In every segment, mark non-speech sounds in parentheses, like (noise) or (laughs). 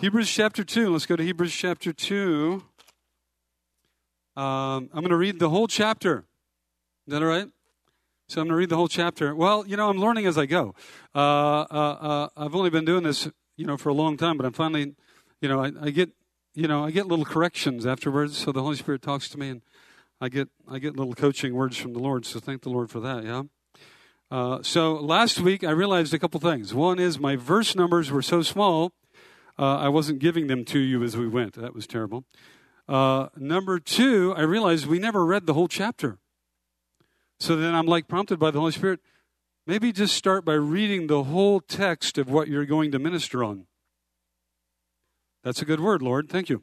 Hebrews chapter 2. Let's go to Hebrews chapter 2. Um, I'm going to read the whole chapter. Is that all right? So I'm going to read the whole chapter. Well, you know, I'm learning as I go. Uh, uh, uh, I've only been doing this, you know, for a long time, but I'm finally, you know, I, I, get, you know, I get little corrections afterwards. So the Holy Spirit talks to me, and I get, I get little coaching words from the Lord. So thank the Lord for that. Yeah. Uh, so last week I realized a couple things. One is my verse numbers were so small uh, I wasn't giving them to you as we went. That was terrible. Uh, number two, I realized we never read the whole chapter. So then I'm like prompted by the Holy Spirit, maybe just start by reading the whole text of what you're going to minister on. That's a good word, Lord. Thank you.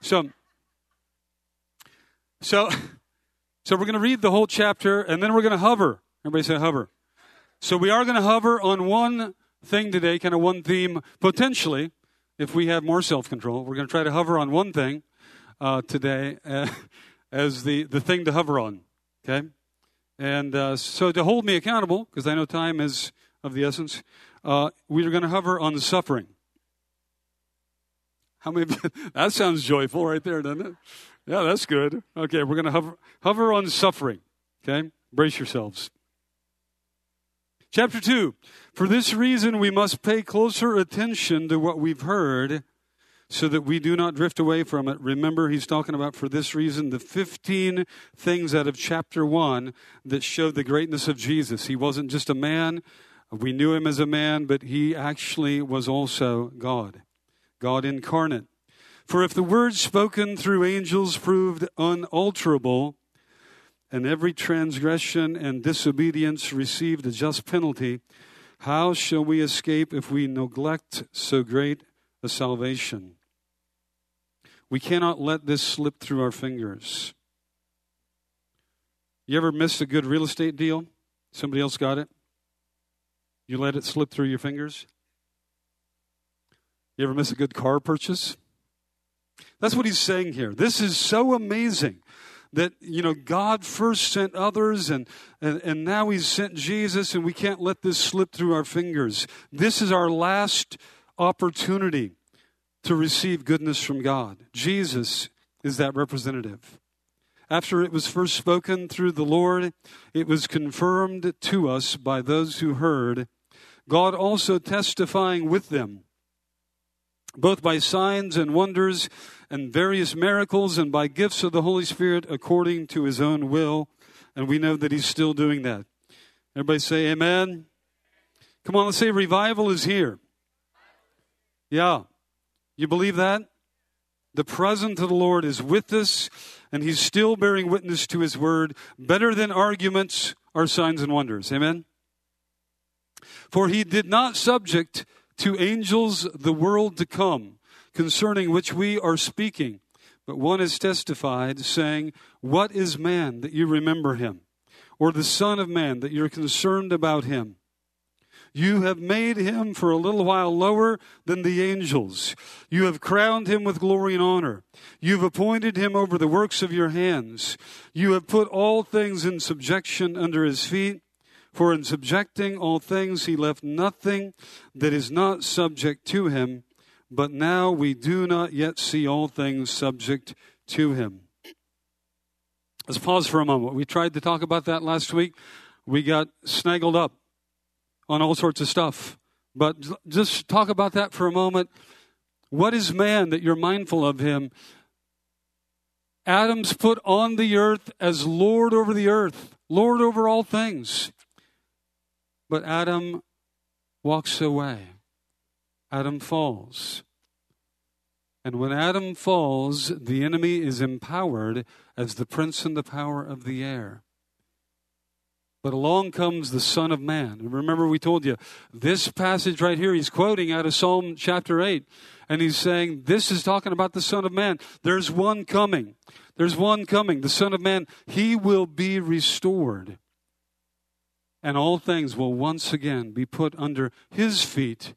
So, so, (laughs) so we're going to read the whole chapter, and then we're going to hover. Everybody say hover. So we are going to hover on one thing today, kind of one theme, potentially if we have more self control. We're going to try to hover on one thing uh, today uh, (laughs) as the, the thing to hover on. Okay? And uh, so to hold me accountable, because I know time is of the essence, uh, we are going to hover on suffering. How many? (laughs) that sounds joyful right there, doesn't it? Yeah, that's good. Okay, we're going to hover, hover on suffering. Okay? Brace yourselves. Chapter 2 For this reason, we must pay closer attention to what we've heard so that we do not drift away from it. Remember, he's talking about for this reason the 15 things out of chapter 1 that showed the greatness of Jesus. He wasn't just a man, we knew him as a man, but he actually was also God, God incarnate. For if the words spoken through angels proved unalterable, and every transgression and disobedience received a just penalty, how shall we escape if we neglect so great a salvation? We cannot let this slip through our fingers. You ever missed a good real estate deal? Somebody else got it? You let it slip through your fingers? You ever miss a good car purchase? That's what he's saying here. This is so amazing that you know god first sent others and, and and now he's sent jesus and we can't let this slip through our fingers. This is our last opportunity to receive goodness from god. Jesus is that representative. After it was first spoken through the lord it was confirmed to us by those who heard god also testifying with them both by signs and wonders and various miracles and by gifts of the Holy Spirit according to his own will. And we know that he's still doing that. Everybody say amen. Come on, let's say revival is here. Yeah. You believe that? The presence of the Lord is with us, and he's still bearing witness to his word. Better than arguments are signs and wonders. Amen? For he did not subject to angels the world to come, concerning which we are speaking. But one has testified, saying, What is man that you remember him? Or the Son of Man that you're concerned about him? You have made him for a little while lower than the angels. You have crowned him with glory and honor. You've appointed him over the works of your hands. You have put all things in subjection under his feet. For in subjecting all things, he left nothing that is not subject to him. But now we do not yet see all things subject to him. Let's pause for a moment. We tried to talk about that last week. We got snaggled up on all sorts of stuff. But just talk about that for a moment. What is man that you're mindful of him? Adam's put on the earth as Lord over the earth, Lord over all things. But Adam walks away. Adam falls. And when Adam falls, the enemy is empowered as the prince and the power of the air. But along comes the Son of Man. And remember, we told you this passage right here, he's quoting out of Psalm chapter 8. And he's saying, This is talking about the Son of Man. There's one coming. There's one coming. The Son of Man, he will be restored and all things will once again be put under his feet.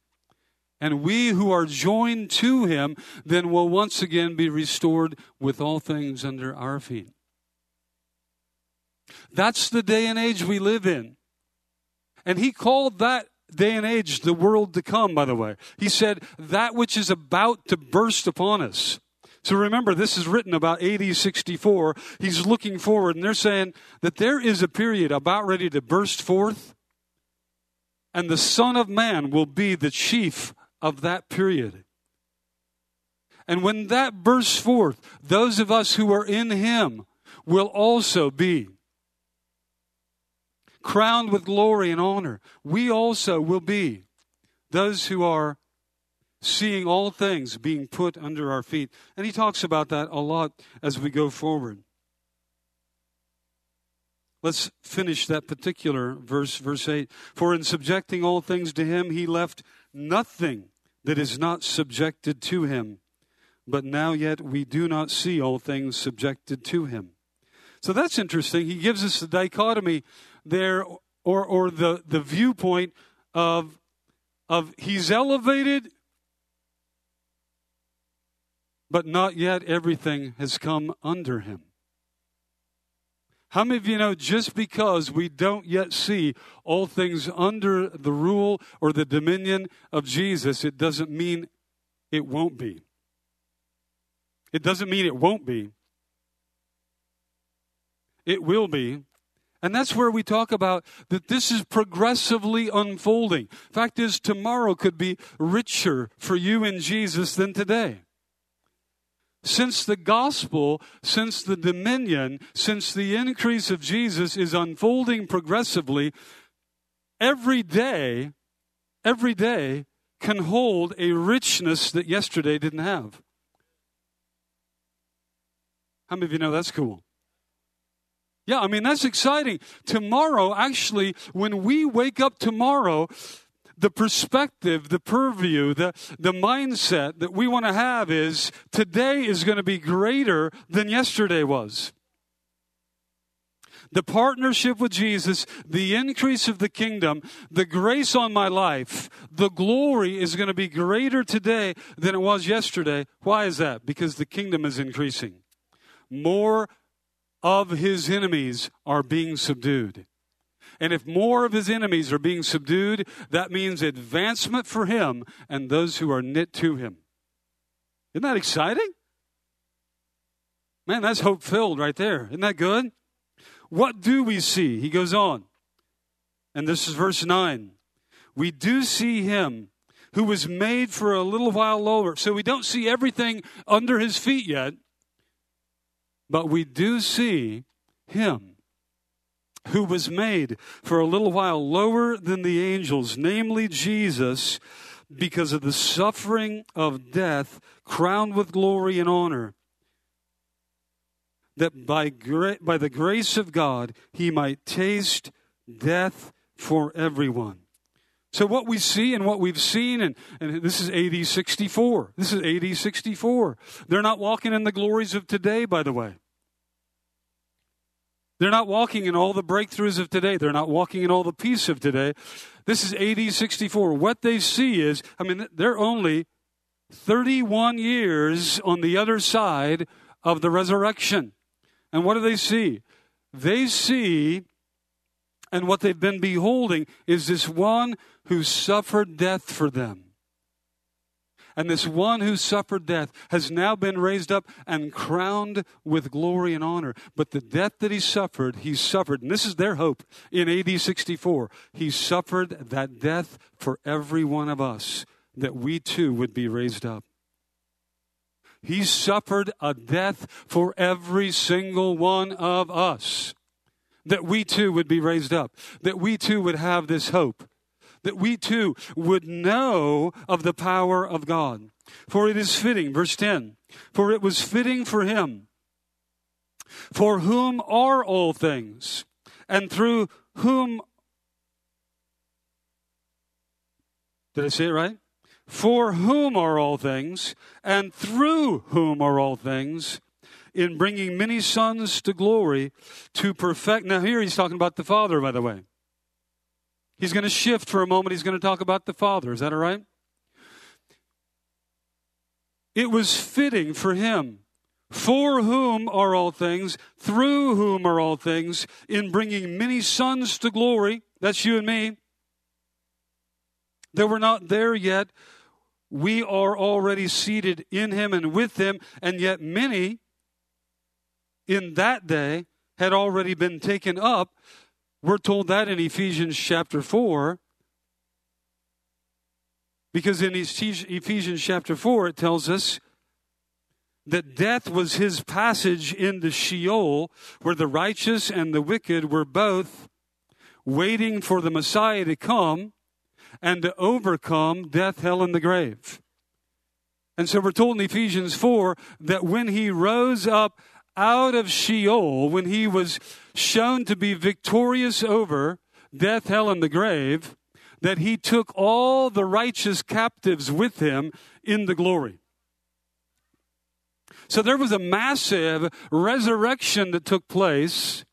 And we who are joined to him then will once again be restored with all things under our feet. That's the day and age we live in. And he called that day and age, the world to come, by the way. He said, that which is about to burst upon us. So remember, this is written about AD 64. He's looking forward, and they're saying that there is a period about ready to burst forth, and the Son of Man will be the chief of that period. And when that bursts forth, those of us who are in Him will also be crowned with glory and honor. We also will be those who are seeing all things being put under our feet. And he talks about that a lot as we go forward. Let's finish that particular verse, verse 8. For in subjecting all things to him, he left nothing that is not subjected to him. But now yet we do not see all things subjected to him. So that's interesting. He gives us the dichotomy there, or, or the, the viewpoint of, of he's elevated but not yet everything has come under him. How many of you know just because we don't yet see all things under the rule or the dominion of Jesus, it doesn't mean it won't be? It doesn't mean it won't be. It will be. And that's where we talk about that this is progressively unfolding. Fact is, tomorrow could be richer for you in Jesus than today since the gospel, since the dominion, since the increase of Jesus is unfolding progressively, every day, every day can hold a richness that yesterday didn't have. How many of you know that's cool? Yeah, I mean, that's exciting. Tomorrow, actually, when we wake up tomorrow, the perspective, the purview, the, the mindset that we want to have is today is going to be greater than yesterday was. The partnership with Jesus, the increase of the kingdom, the grace on my life, the glory is going to be greater today than it was yesterday. Why is that? Because the kingdom is increasing. More of his enemies are being subdued. And if more of his enemies are being subdued, that means advancement for him and those who are knit to him. Isn't that exciting? Man, that's hope filled right there. Isn't that good? What do we see? He goes on. And this is verse 9. We do see him who was made for a little while lower. So we don't see everything under his feet yet, but we do see him who was made for a little while lower than the angels, namely Jesus, because of the suffering of death, crowned with glory and honor, that by, gra- by the grace of God he might taste death for everyone. So, what we see and what we've seen, and, and this is AD 64. This is AD 64. They're not walking in the glories of today, by the way. They're not walking in all the breakthroughs of today. They're not walking in all the peace of today. This is AD 64. What they see is, I mean, they're only 31 years on the other side of the resurrection. And what do they see? They see, and what they've been beholding is this one who suffered death for them. And this one who suffered death has now been raised up and crowned with glory and honor. But the death that he suffered, he suffered, and this is their hope in AD 64. He suffered that death for every one of us, that we too would be raised up. He suffered a death for every single one of us, that we too would be raised up, that we too would have this hope that we too would know of the power of God. For it is fitting, verse 10, for it was fitting for him, for whom are all things, and through whom. Did I say it right? For whom are all things, and through whom are all things, in bringing many sons to glory to perfect. Now, here he's talking about the Father, by the way. He's going to shift for a moment. He's going to talk about the Father. Is that all right? It was fitting for him, for whom are all things, through whom are all things, in bringing many sons to glory. That's you and me. Though we're not there yet, we are already seated in him and with him, and yet many in that day had already been taken up. We're told that in Ephesians chapter 4. Because in Ephesians chapter 4, it tells us that death was his passage into Sheol, where the righteous and the wicked were both waiting for the Messiah to come and to overcome death, hell, and the grave. And so we're told in Ephesians 4 that when he rose up out of Sheol, when he was shown to be victorious over death, hell, and the grave, that he took all the righteous captives with him in the glory. So there was a massive resurrection that took place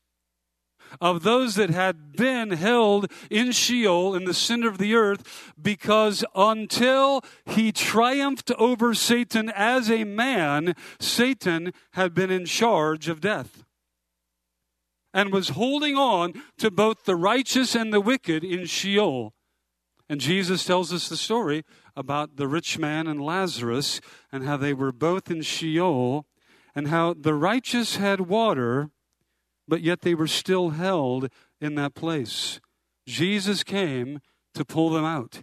of those that had been held in Sheol in the center of the earth because until he triumphed over Satan as a man, Satan had been in charge of death and was holding on to both the righteous and the wicked in Sheol. And Jesus tells us the story about the rich man and Lazarus and how they were both in Sheol and how the righteous had water but yet they were still held in that place. Jesus came to pull them out.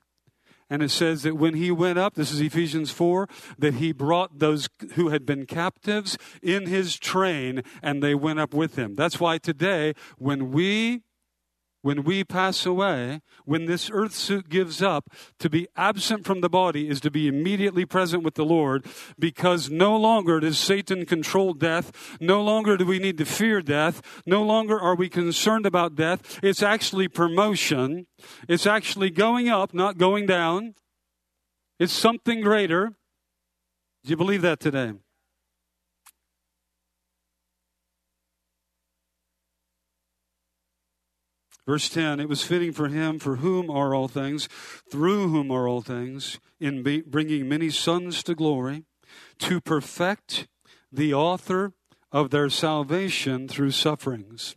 And it says that when he went up, this is Ephesians 4, that he brought those who had been captives in his train and they went up with him. That's why today, when we when we pass away, when this earth suit gives up, to be absent from the body is to be immediately present with the Lord because no longer does Satan control death. No longer do we need to fear death. No longer are we concerned about death. It's actually promotion. It's actually going up, not going down. It's something greater. Do you believe that today? Verse 10 It was fitting for him, for whom are all things, through whom are all things, in bringing many sons to glory, to perfect the author of their salvation through sufferings.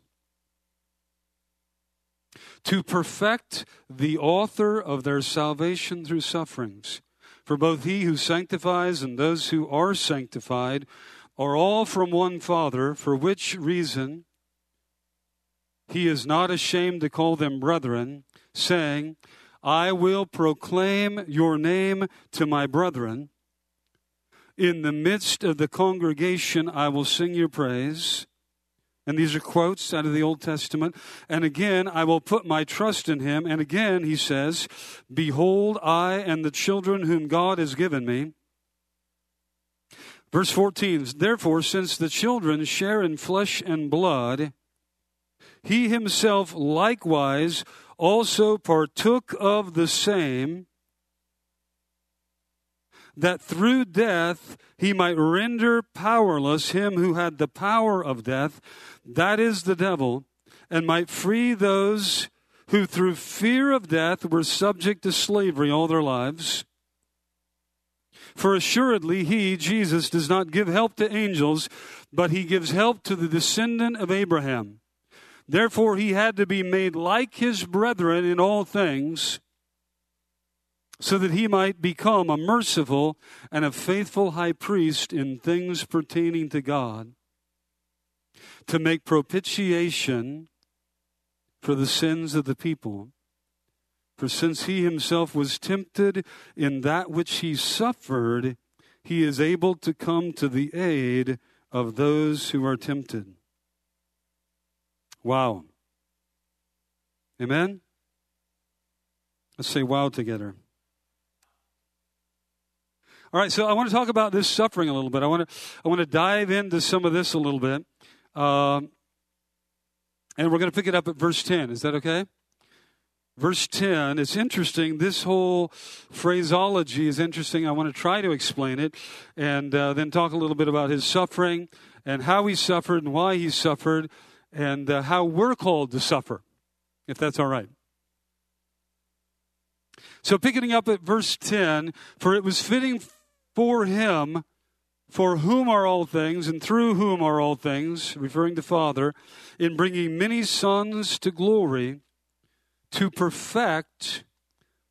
To perfect the author of their salvation through sufferings. For both he who sanctifies and those who are sanctified are all from one Father, for which reason he is not ashamed to call them brethren, saying, I will proclaim your name to my brethren. In the midst of the congregation, I will sing your praise. And these are quotes out of the Old Testament. And again, I will put my trust in him. And again, he says, Behold, I and the children whom God has given me. Verse 14 Therefore, since the children share in flesh and blood, he himself likewise also partook of the same, that through death he might render powerless him who had the power of death, that is the devil, and might free those who through fear of death were subject to slavery all their lives. For assuredly he, Jesus, does not give help to angels, but he gives help to the descendant of Abraham. Therefore, he had to be made like his brethren in all things, so that he might become a merciful and a faithful high priest in things pertaining to God, to make propitiation for the sins of the people. For since he himself was tempted in that which he suffered, he is able to come to the aid of those who are tempted. Wow. Amen? Let's say wow together. All right, so I want to talk about this suffering a little bit. I want to, I want to dive into some of this a little bit. Um, and we're going to pick it up at verse 10. Is that okay? Verse 10, it's interesting. This whole phraseology is interesting. I want to try to explain it and uh, then talk a little bit about his suffering and how he suffered and why he suffered and uh, how we're called to suffer, if that's all right. So, picking up at verse 10, for it was fitting for him, for whom are all things, and through whom are all things, referring to Father, in bringing many sons to glory, to perfect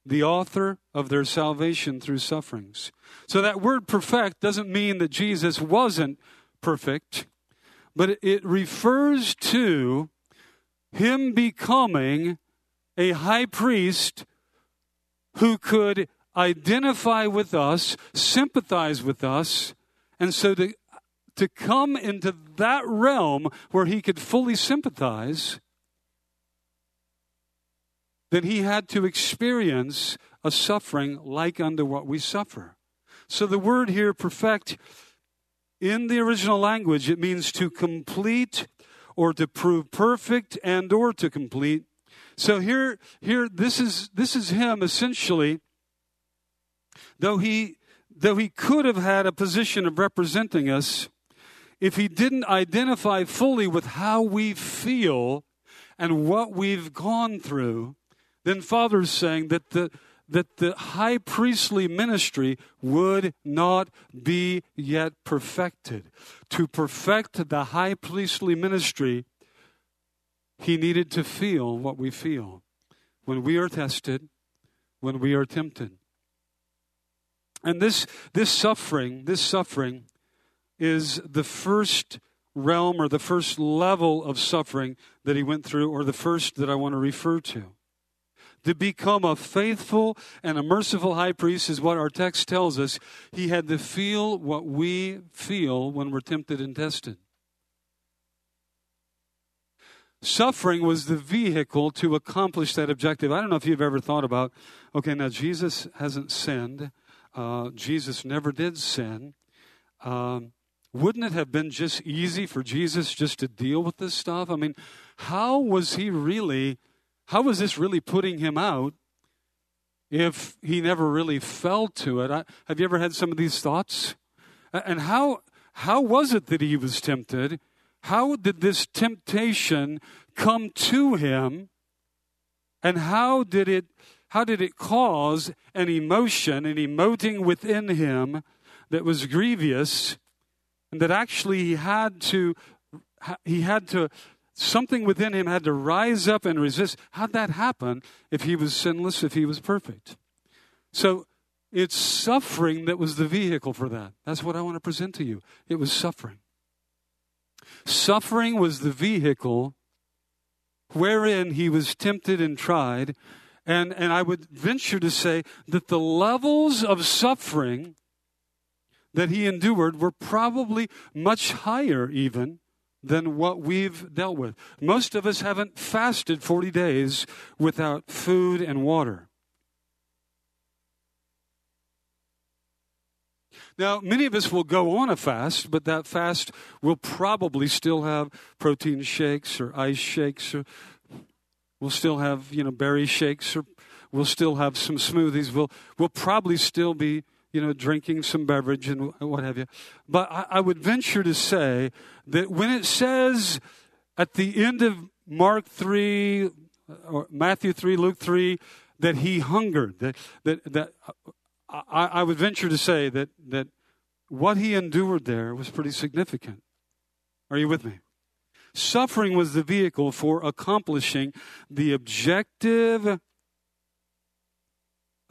the author of their salvation through sufferings. So that word perfect doesn't mean that Jesus wasn't perfect, but it refers to him becoming a high priest who could identify with us, sympathize with us, and so to, to come into that realm where he could fully sympathize, then he had to experience a suffering like unto what we suffer. So the word here, perfect, in the original language, it means to complete or to prove perfect and or to complete. So here, here, this is this is him essentially. Though he though he could have had a position of representing us, if he didn't identify fully with how we feel and what we've gone through, then Father's saying that the that the high priestly ministry would not be yet perfected. To perfect the high priestly ministry, he needed to feel what we feel when we are tested, when we are tempted. And this, this suffering, this suffering is the first realm or the first level of suffering that he went through, or the first that I want to refer to. To become a faithful and a merciful high priest is what our text tells us. He had to feel what we feel when we're tempted and tested. Suffering was the vehicle to accomplish that objective. I don't know if you've ever thought about, okay, now Jesus hasn't sinned. Uh, Jesus never did sin. Um, wouldn't it have been just easy for Jesus just to deal with this stuff? I mean, how was he really, how was this really putting him out if he never really fell to it? I, have you ever had some of these thoughts? And how, how was it that he was tempted? How did this temptation come to him? And how did it how did it cause an emotion, an emoting within him that was grievous and that actually he had to he had to something within him had to rise up and resist. How'd that happen if he was sinless, if he was perfect? So it's suffering that was the vehicle for that. That's what I want to present to you. It was suffering. Suffering was the vehicle wherein he was tempted and tried. And, and I would venture to say that the levels of suffering that he endured were probably much higher, even than what we've dealt with. Most of us haven't fasted 40 days without food and water. Now, many of us will go on a fast, but that fast will probably still have protein shakes or ice shakes, or we'll still have, you know, berry shakes, or we'll still have some smoothies. We'll, we'll probably still be, you know, drinking some beverage and what have you. But I, I would venture to say that when it says at the end of Mark 3, uh, or Matthew 3, Luke 3, that he hungered, that, that, that uh, I, I would venture to say that, that what he endured there was pretty significant. Are you with me? Suffering was the vehicle for accomplishing the objective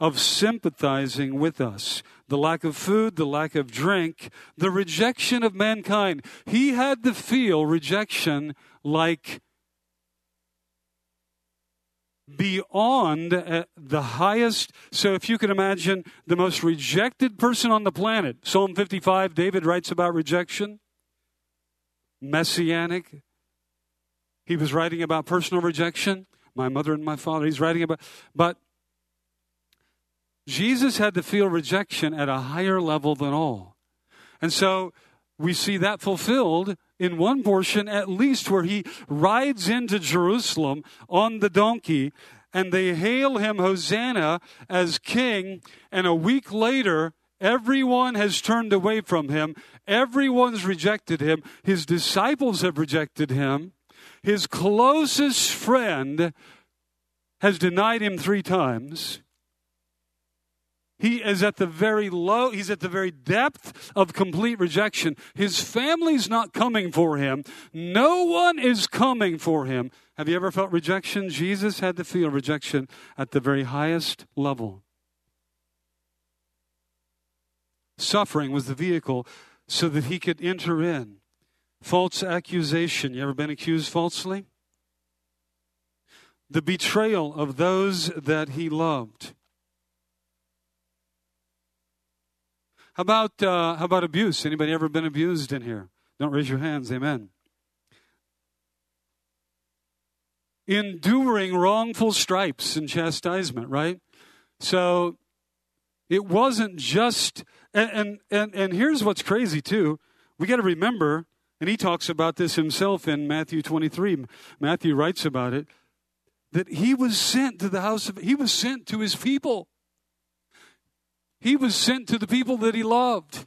of sympathizing with us. The lack of food, the lack of drink, the rejection of mankind. He had to feel rejection like beyond uh, the highest. So, if you can imagine the most rejected person on the planet, Psalm 55, David writes about rejection, messianic. He was writing about personal rejection, my mother and my father. He's writing about, but Jesus had to feel rejection at a higher level than all. And so we see that fulfilled in one portion at least where he rides into Jerusalem on the donkey and they hail him Hosanna as king. And a week later, everyone has turned away from him. Everyone's rejected him. His disciples have rejected him. His closest friend has denied him three times. He is at the very low, he's at the very depth of complete rejection. His family's not coming for him. No one is coming for him. Have you ever felt rejection? Jesus had to feel rejection at the very highest level. Suffering was the vehicle so that he could enter in. False accusation. You ever been accused falsely? The betrayal of those that he loved. How about uh, how about abuse? Anybody ever been abused in here? Don't raise your hands. Amen. Enduring wrongful stripes and chastisement, right? So it wasn't just and and and, and here's what's crazy too. We got to remember, and he talks about this himself in Matthew 23. Matthew writes about it that he was sent to the house of he was sent to his people. He was sent to the people that he loved.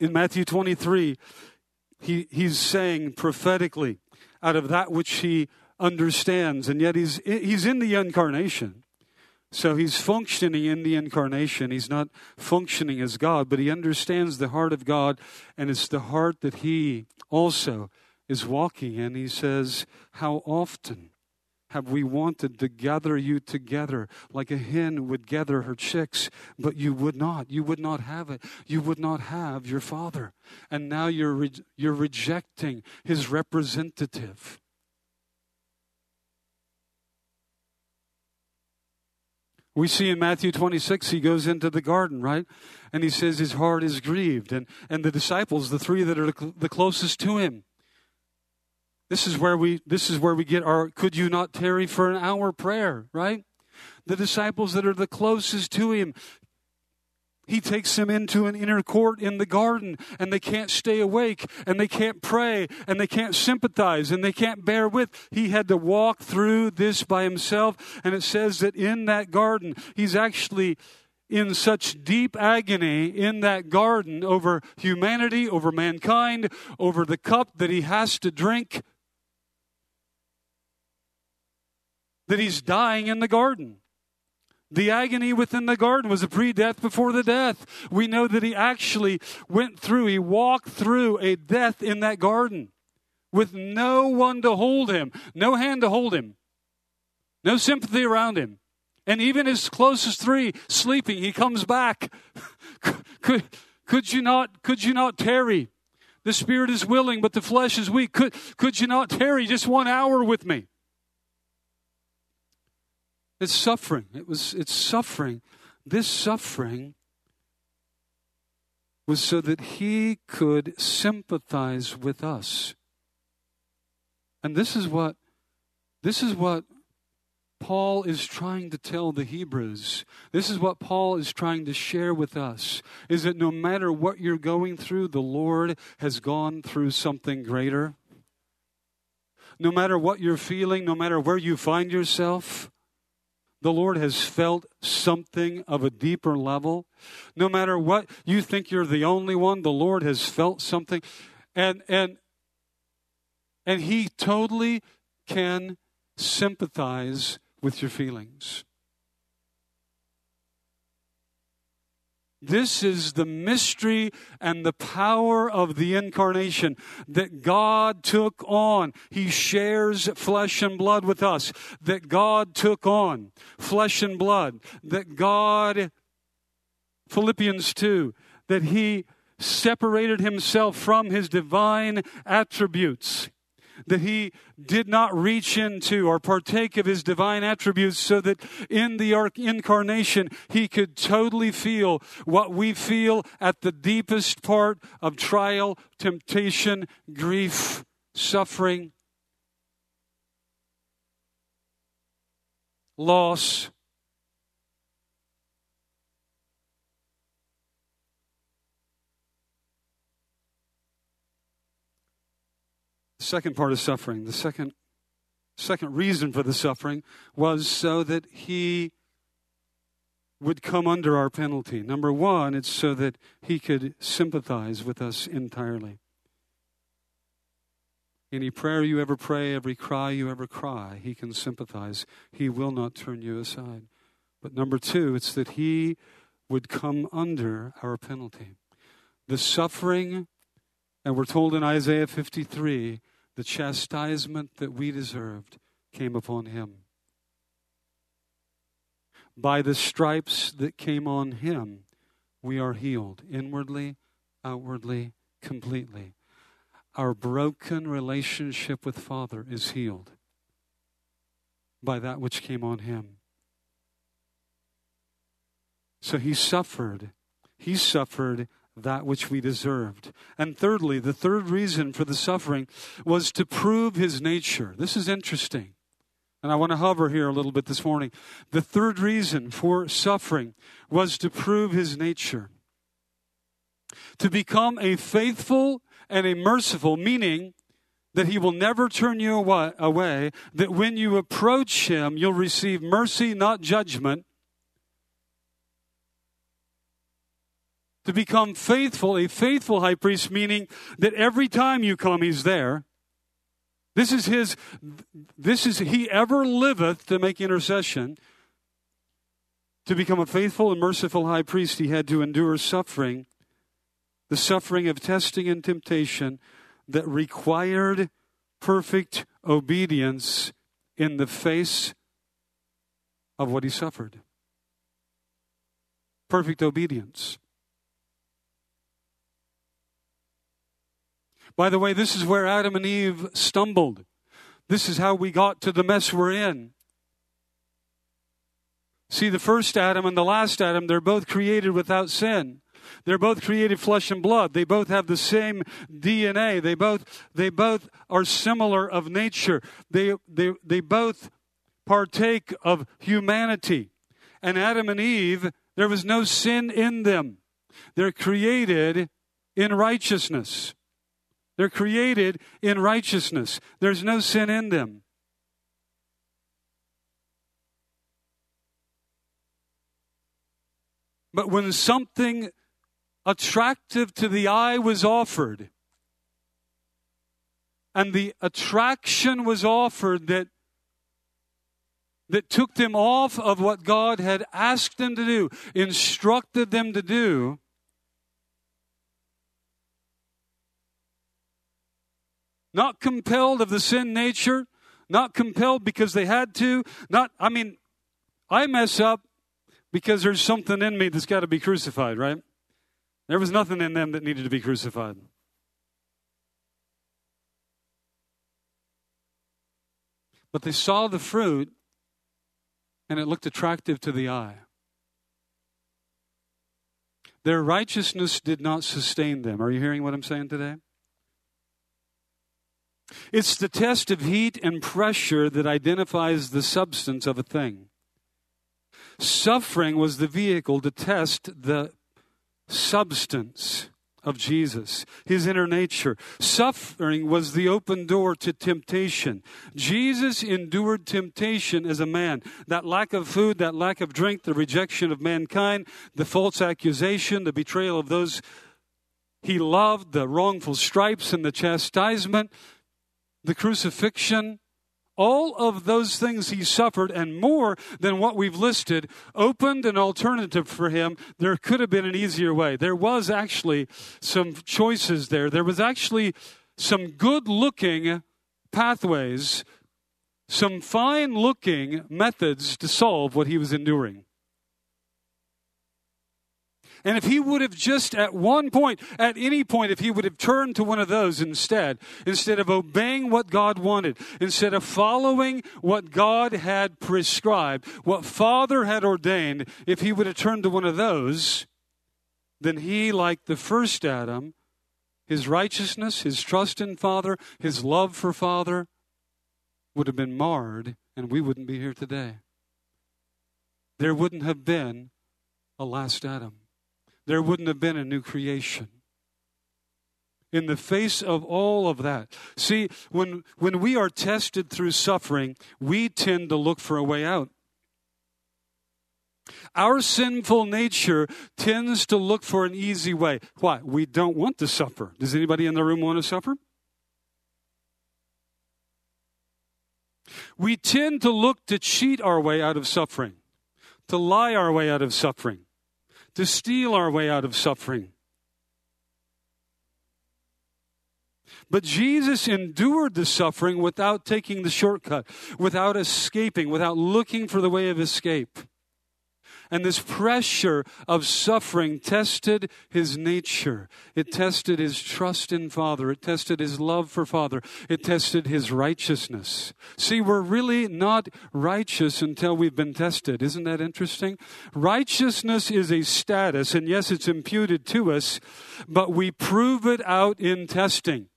In Matthew 23, he, he's saying prophetically out of that which he understands, and yet he's, he's in the incarnation. So he's functioning in the incarnation. He's not functioning as God, but he understands the heart of God, and it's the heart that he also is walking in. He says, How often have we wanted to gather you together like a hen would gather her chicks, but you would not. You would not have it. You would not have your father. And now you're, re- you're rejecting his representative. We see in Matthew 26, he goes into the garden, right? And he says his heart is grieved. And, and the disciples, the three that are the closest to him, this is where we this is where we get our could you not tarry for an hour prayer, right? The disciples that are the closest to him he takes them into an inner court in the garden and they can't stay awake and they can't pray and they can't sympathize and they can't bear with. He had to walk through this by himself. And it says that in that garden, he's actually in such deep agony in that garden over humanity, over mankind, over the cup that he has to drink that he's dying in the garden. The agony within the garden was a pre death before the death. We know that he actually went through, he walked through a death in that garden with no one to hold him, no hand to hold him, no sympathy around him. And even his closest three sleeping, he comes back. (laughs) could, could, you not, could you not tarry? The spirit is willing, but the flesh is weak. Could, could you not tarry just one hour with me? It's suffering. It was it's suffering. This suffering was so that he could sympathize with us. And this is what this is what Paul is trying to tell the Hebrews. This is what Paul is trying to share with us is that no matter what you're going through, the Lord has gone through something greater. No matter what you're feeling, no matter where you find yourself, the Lord has felt something of a deeper level. No matter what you think you're the only one, the Lord has felt something. And and and he totally can sympathize with your feelings. This is the mystery and the power of the incarnation that God took on. He shares flesh and blood with us. That God took on flesh and blood. That God, Philippians 2, that He separated Himself from His divine attributes that he did not reach into or partake of his divine attributes so that in the incarnation he could totally feel what we feel at the deepest part of trial, temptation, grief, suffering, loss. The second part of suffering, the second, second reason for the suffering was so that he would come under our penalty. Number one, it's so that he could sympathize with us entirely. Any prayer you ever pray, every cry you ever cry, he can sympathize. He will not turn you aside. But number two, it's that he would come under our penalty. The suffering, and we're told in Isaiah 53, the chastisement that we deserved came upon him. By the stripes that came on him, we are healed inwardly, outwardly, completely. Our broken relationship with Father is healed by that which came on him. So he suffered. He suffered that which we deserved. And thirdly, the third reason for the suffering was to prove his nature. This is interesting. And I want to hover here a little bit this morning. The third reason for suffering was to prove his nature. To become a faithful and a merciful, meaning that he will never turn you away, that when you approach him, you'll receive mercy, not judgment. To become faithful, a faithful high priest, meaning that every time you come, he's there. This is his, this is, he ever liveth to make intercession. To become a faithful and merciful high priest, he had to endure suffering, the suffering of testing and temptation that required perfect obedience in the face of what he suffered. Perfect obedience. By the way, this is where Adam and Eve stumbled. This is how we got to the mess we're in. See, the first Adam and the last Adam, they're both created without sin. They're both created flesh and blood. They both have the same DNA. They both, they both are similar of nature. They, they, they both partake of humanity. And Adam and Eve, there was no sin in them. They're created in righteousness. They're created in righteousness, there's no sin in them. But when something attractive to the eye was offered, and the attraction was offered that that took them off of what God had asked them to do, instructed them to do, not compelled of the sin nature, not compelled because they had to, not, I mean, I mess up because there's something in me that's got to be crucified, right? There was nothing in them that needed to be crucified. But they saw the fruit and it looked attractive to the eye. Their righteousness did not sustain them. Are you hearing what I'm saying today? It's the test of heat and pressure that identifies the substance of a thing. Suffering was the vehicle to test the substance of Jesus, his inner nature. Suffering was the open door to temptation. Jesus endured temptation as a man. That lack of food, that lack of drink, the rejection of mankind, the false accusation, the betrayal of those he loved, the wrongful stripes and the chastisement the crucifixion, all of those things he suffered and more than what we've listed opened an alternative for him. There could have been an easier way. There was actually some choices there. There was actually some good looking pathways, some fine looking methods to solve what he was enduring. And if he would have just at one point, at any point, if he would have turned to one of those instead, instead of obeying what God wanted, instead of following what God had prescribed, what Father had ordained, if he would have turned to one of those, then he, like the first Adam, his righteousness, his trust in Father, his love for Father, would have been marred, and we wouldn't be here today. There wouldn't have been a last Adam there wouldn't have been a new creation. In the face of all of that. See, when, when we are tested through suffering, we tend to look for a way out. Our sinful nature tends to look for an easy way. Why? We don't want to suffer. Does anybody in the room want to suffer? We tend to look to cheat our way out of suffering to lie our way out of suffering, to steal our way out of suffering. But Jesus endured the suffering without taking the shortcut, without escaping, without looking for the way of escape. And this pressure of suffering tested his nature. It tested his trust in Father. It tested his love for Father. It tested his righteousness. See, we're really not righteous until we've been tested. Isn't that interesting? Righteousness is a status, and yes, it's imputed to us, but we prove it out in testing.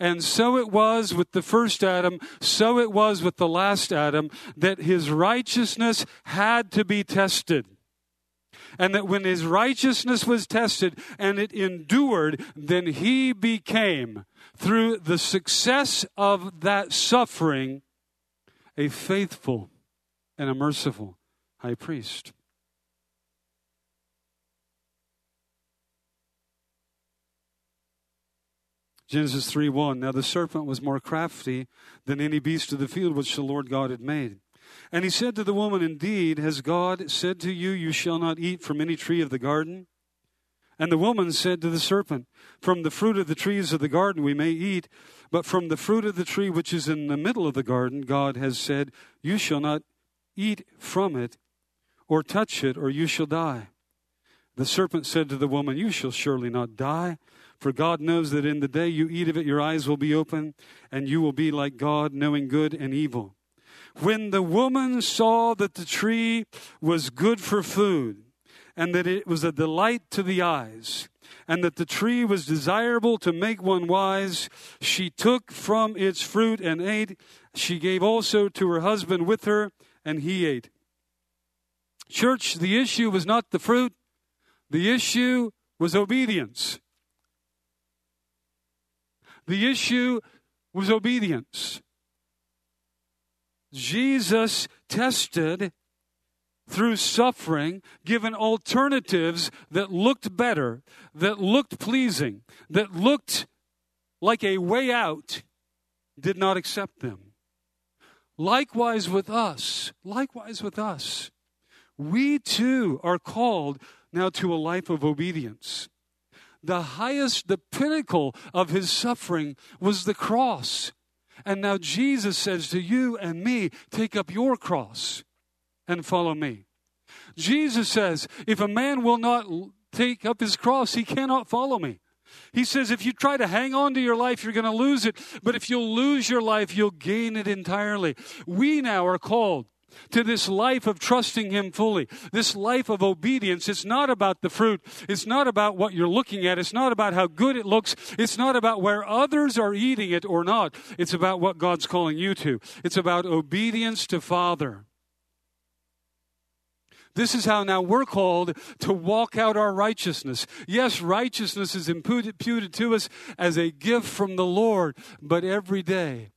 And so it was with the first Adam, so it was with the last Adam, that his righteousness had to be tested. And that when his righteousness was tested and it endured, then he became, through the success of that suffering, a faithful and a merciful high priest. Genesis 3 1. Now the serpent was more crafty than any beast of the field which the Lord God had made. And he said to the woman, Indeed, has God said to you, You shall not eat from any tree of the garden? And the woman said to the serpent, From the fruit of the trees of the garden we may eat, but from the fruit of the tree which is in the middle of the garden, God has said, You shall not eat from it, or touch it, or you shall die. The serpent said to the woman, You shall surely not die. For God knows that in the day you eat of it, your eyes will be open, and you will be like God, knowing good and evil. When the woman saw that the tree was good for food, and that it was a delight to the eyes, and that the tree was desirable to make one wise, she took from its fruit and ate. She gave also to her husband with her, and he ate. Church, the issue was not the fruit, the issue was obedience. The issue was obedience. Jesus tested through suffering, given alternatives that looked better, that looked pleasing, that looked like a way out, did not accept them. Likewise with us, likewise with us, we too are called now to a life of obedience the highest, the pinnacle of his suffering was the cross. And now Jesus says to you and me, take up your cross and follow me. Jesus says, if a man will not take up his cross, he cannot follow me. He says, if you try to hang on to your life, you're going to lose it. But if you'll lose your life, you'll gain it entirely. We now are called to this life of trusting Him fully, this life of obedience. It's not about the fruit. It's not about what you're looking at. It's not about how good it looks. It's not about where others are eating it or not. It's about what God's calling you to. It's about obedience to Father. This is how now we're called to walk out our righteousness. Yes, righteousness is imputed, to us as a gift from the Lord, but every day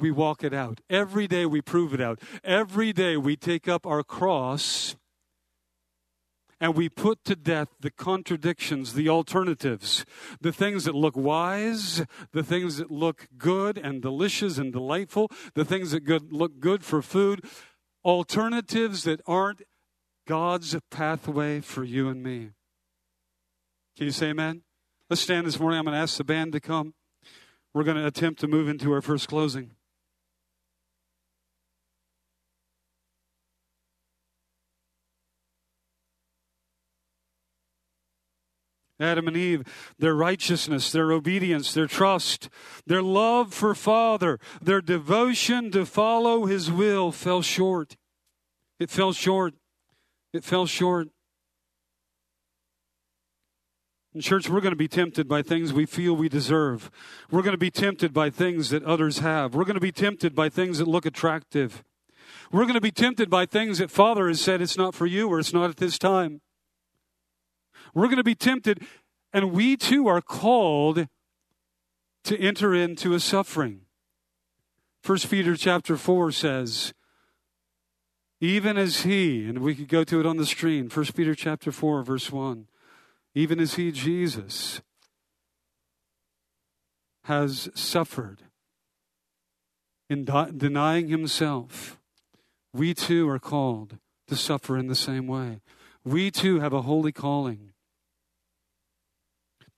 we walk it out. Every day we prove it out. Every day we take up our cross and we put to death the contradictions, the alternatives, the things that look wise, the things that look good and delicious and delightful, the things that good, look good for food, alternatives that aren't God's pathway for you and me. Can you say amen? Let's stand this morning. I'm going to ask the band to come. We're going to attempt to move into our first closing. Adam and Eve, their righteousness, their obedience, their trust, their love for Father, their devotion to follow His will fell short. It fell short. It fell short. In church, we're going to be tempted by things we feel we deserve. We're going to be tempted by things that others have. We're going to be tempted by things that look attractive. We're going to be tempted by things that Father has said it's not for you or it's not at this time. We're going to be tempted, and we too are called to enter into a suffering. First Peter chapter 4 says, even as he, and we could go to it on the screen, First Peter chapter 4, verse 1, even as he, Jesus, has suffered in denying himself, we too are called to suffer in the same way. We too have a holy calling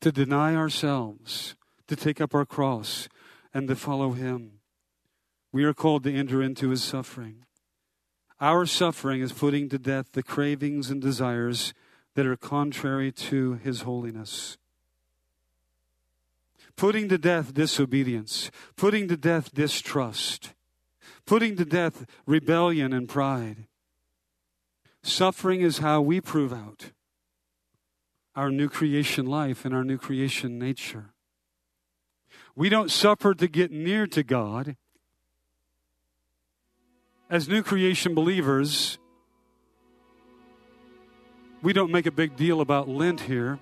to deny ourselves, to take up our cross, and to follow Him. We are called to enter into His suffering. Our suffering is putting to death the cravings and desires that are contrary to His holiness. Putting to death disobedience, putting to death distrust, putting to death rebellion and pride. Suffering is how we prove out our new creation life and our new creation nature. We don't suffer to get near to God. As new creation believers, we don't make a big deal about Lent here.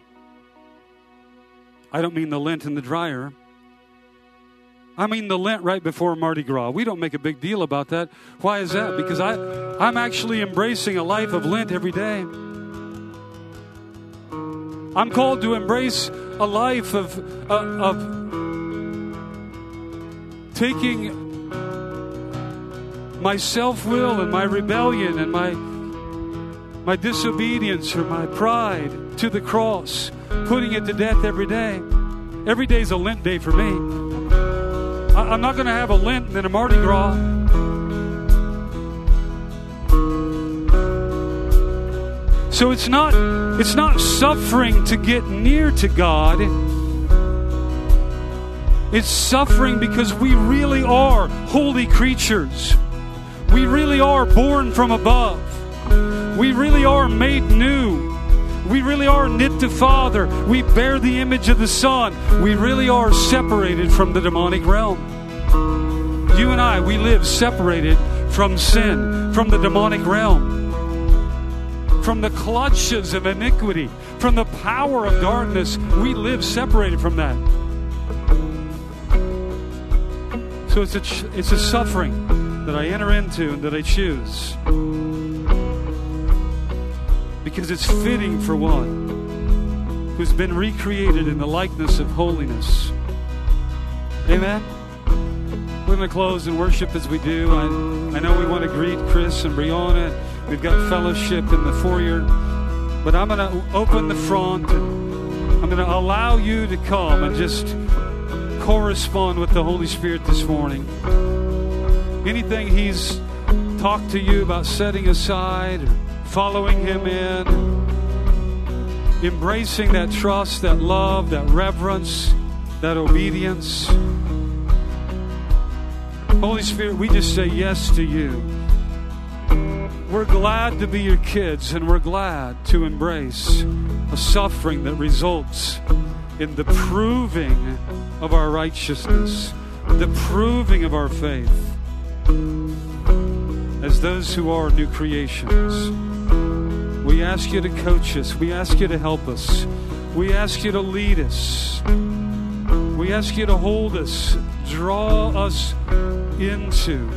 I don't mean the Lent in the dryer. I mean the Lent right before Mardi Gras. We don't make a big deal about that. Why is that? Because I, I'm actually embracing a life of Lent every day. I'm called to embrace a life of, uh, of taking my self will and my rebellion and my, my disobedience or my pride to the cross, putting it to death every day. Every day is a Lent day for me. I, I'm not going to have a Lent and then a Mardi Gras. So it's not it's not suffering to get near to God. It's suffering because we really are holy creatures. We really are born from above. We really are made new. We really are knit to Father. We bear the image of the Son. We really are separated from the demonic realm. You and I, we live separated from sin, from the demonic realm from the clutches of iniquity, from the power of darkness. We live separated from that. So it's a, it's a suffering that I enter into and that I choose. Because it's fitting for one who's been recreated in the likeness of holiness. Amen? We're going to close and worship as we do. I, I know we want to greet Chris and Brianna. We've got fellowship in the foyer. But I'm going to open the front I'm going to allow you to come and just correspond with the Holy Spirit this morning. Anything He's talked to you about setting aside, following Him in, embracing that trust, that love, that reverence, that obedience. Holy Spirit, we just say yes to you. We're glad to be your kids, and we're glad to embrace a suffering that results in the proving of our righteousness, the proving of our faith as those who are new creations. We ask you to coach us, we ask you to help us, we ask you to lead us. We ask you to hold us, draw us into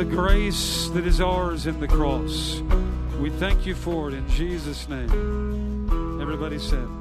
the grace that is ours in the cross. We thank you for it in Jesus' name. Everybody said.